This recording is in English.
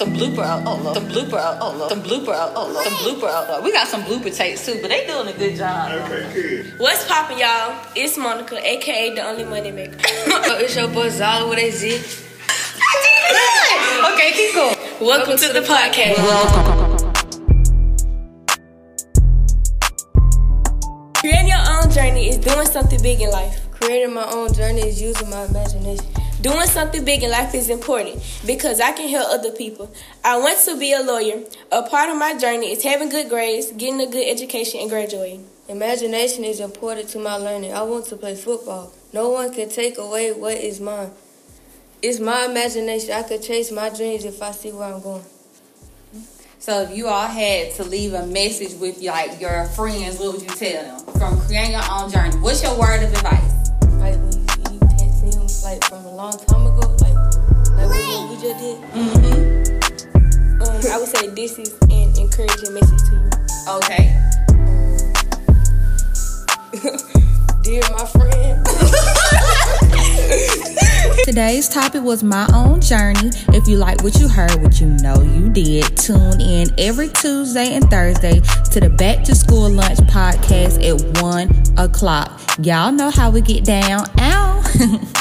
The blooper, oh Lord. The blooper, oh Lord. The blooper, out oh Lord. The blooper, oh Lord. We got some blooper tapes too, but they doing a good job. Okay, good. What's poppin', y'all? It's Monica, aka the only money maker. Oh, it's your boy Zala with a Z. Okay, keep going. Welcome, to, the, podcast. Welcome. Creating your own journey is doing something big in life. Creating my own journey is using my imagination. Doing something big in life is important because I can help other people. I want to be a lawyer. A part of my journey is having good grades, getting a good education, and graduating. Imagination is important to my learning. I want to play football. No one can take away what is mine. It's my imagination. I could chase my dreams if I see where I'm going. So if you all had to leave a message with like your friends, what would you tell them from creating your own journey? What's your word of advice? What we did. Mm-hmm. Um, I would say this is an encouraging message to you. Okay. Dear my friend. Today's topic was my own journey. If you like what you heard, what you know you did, tune in every Tuesday and Thursday to the Back to School Lunch podcast at 1 o'clock. Y'all know how we get down. Ow!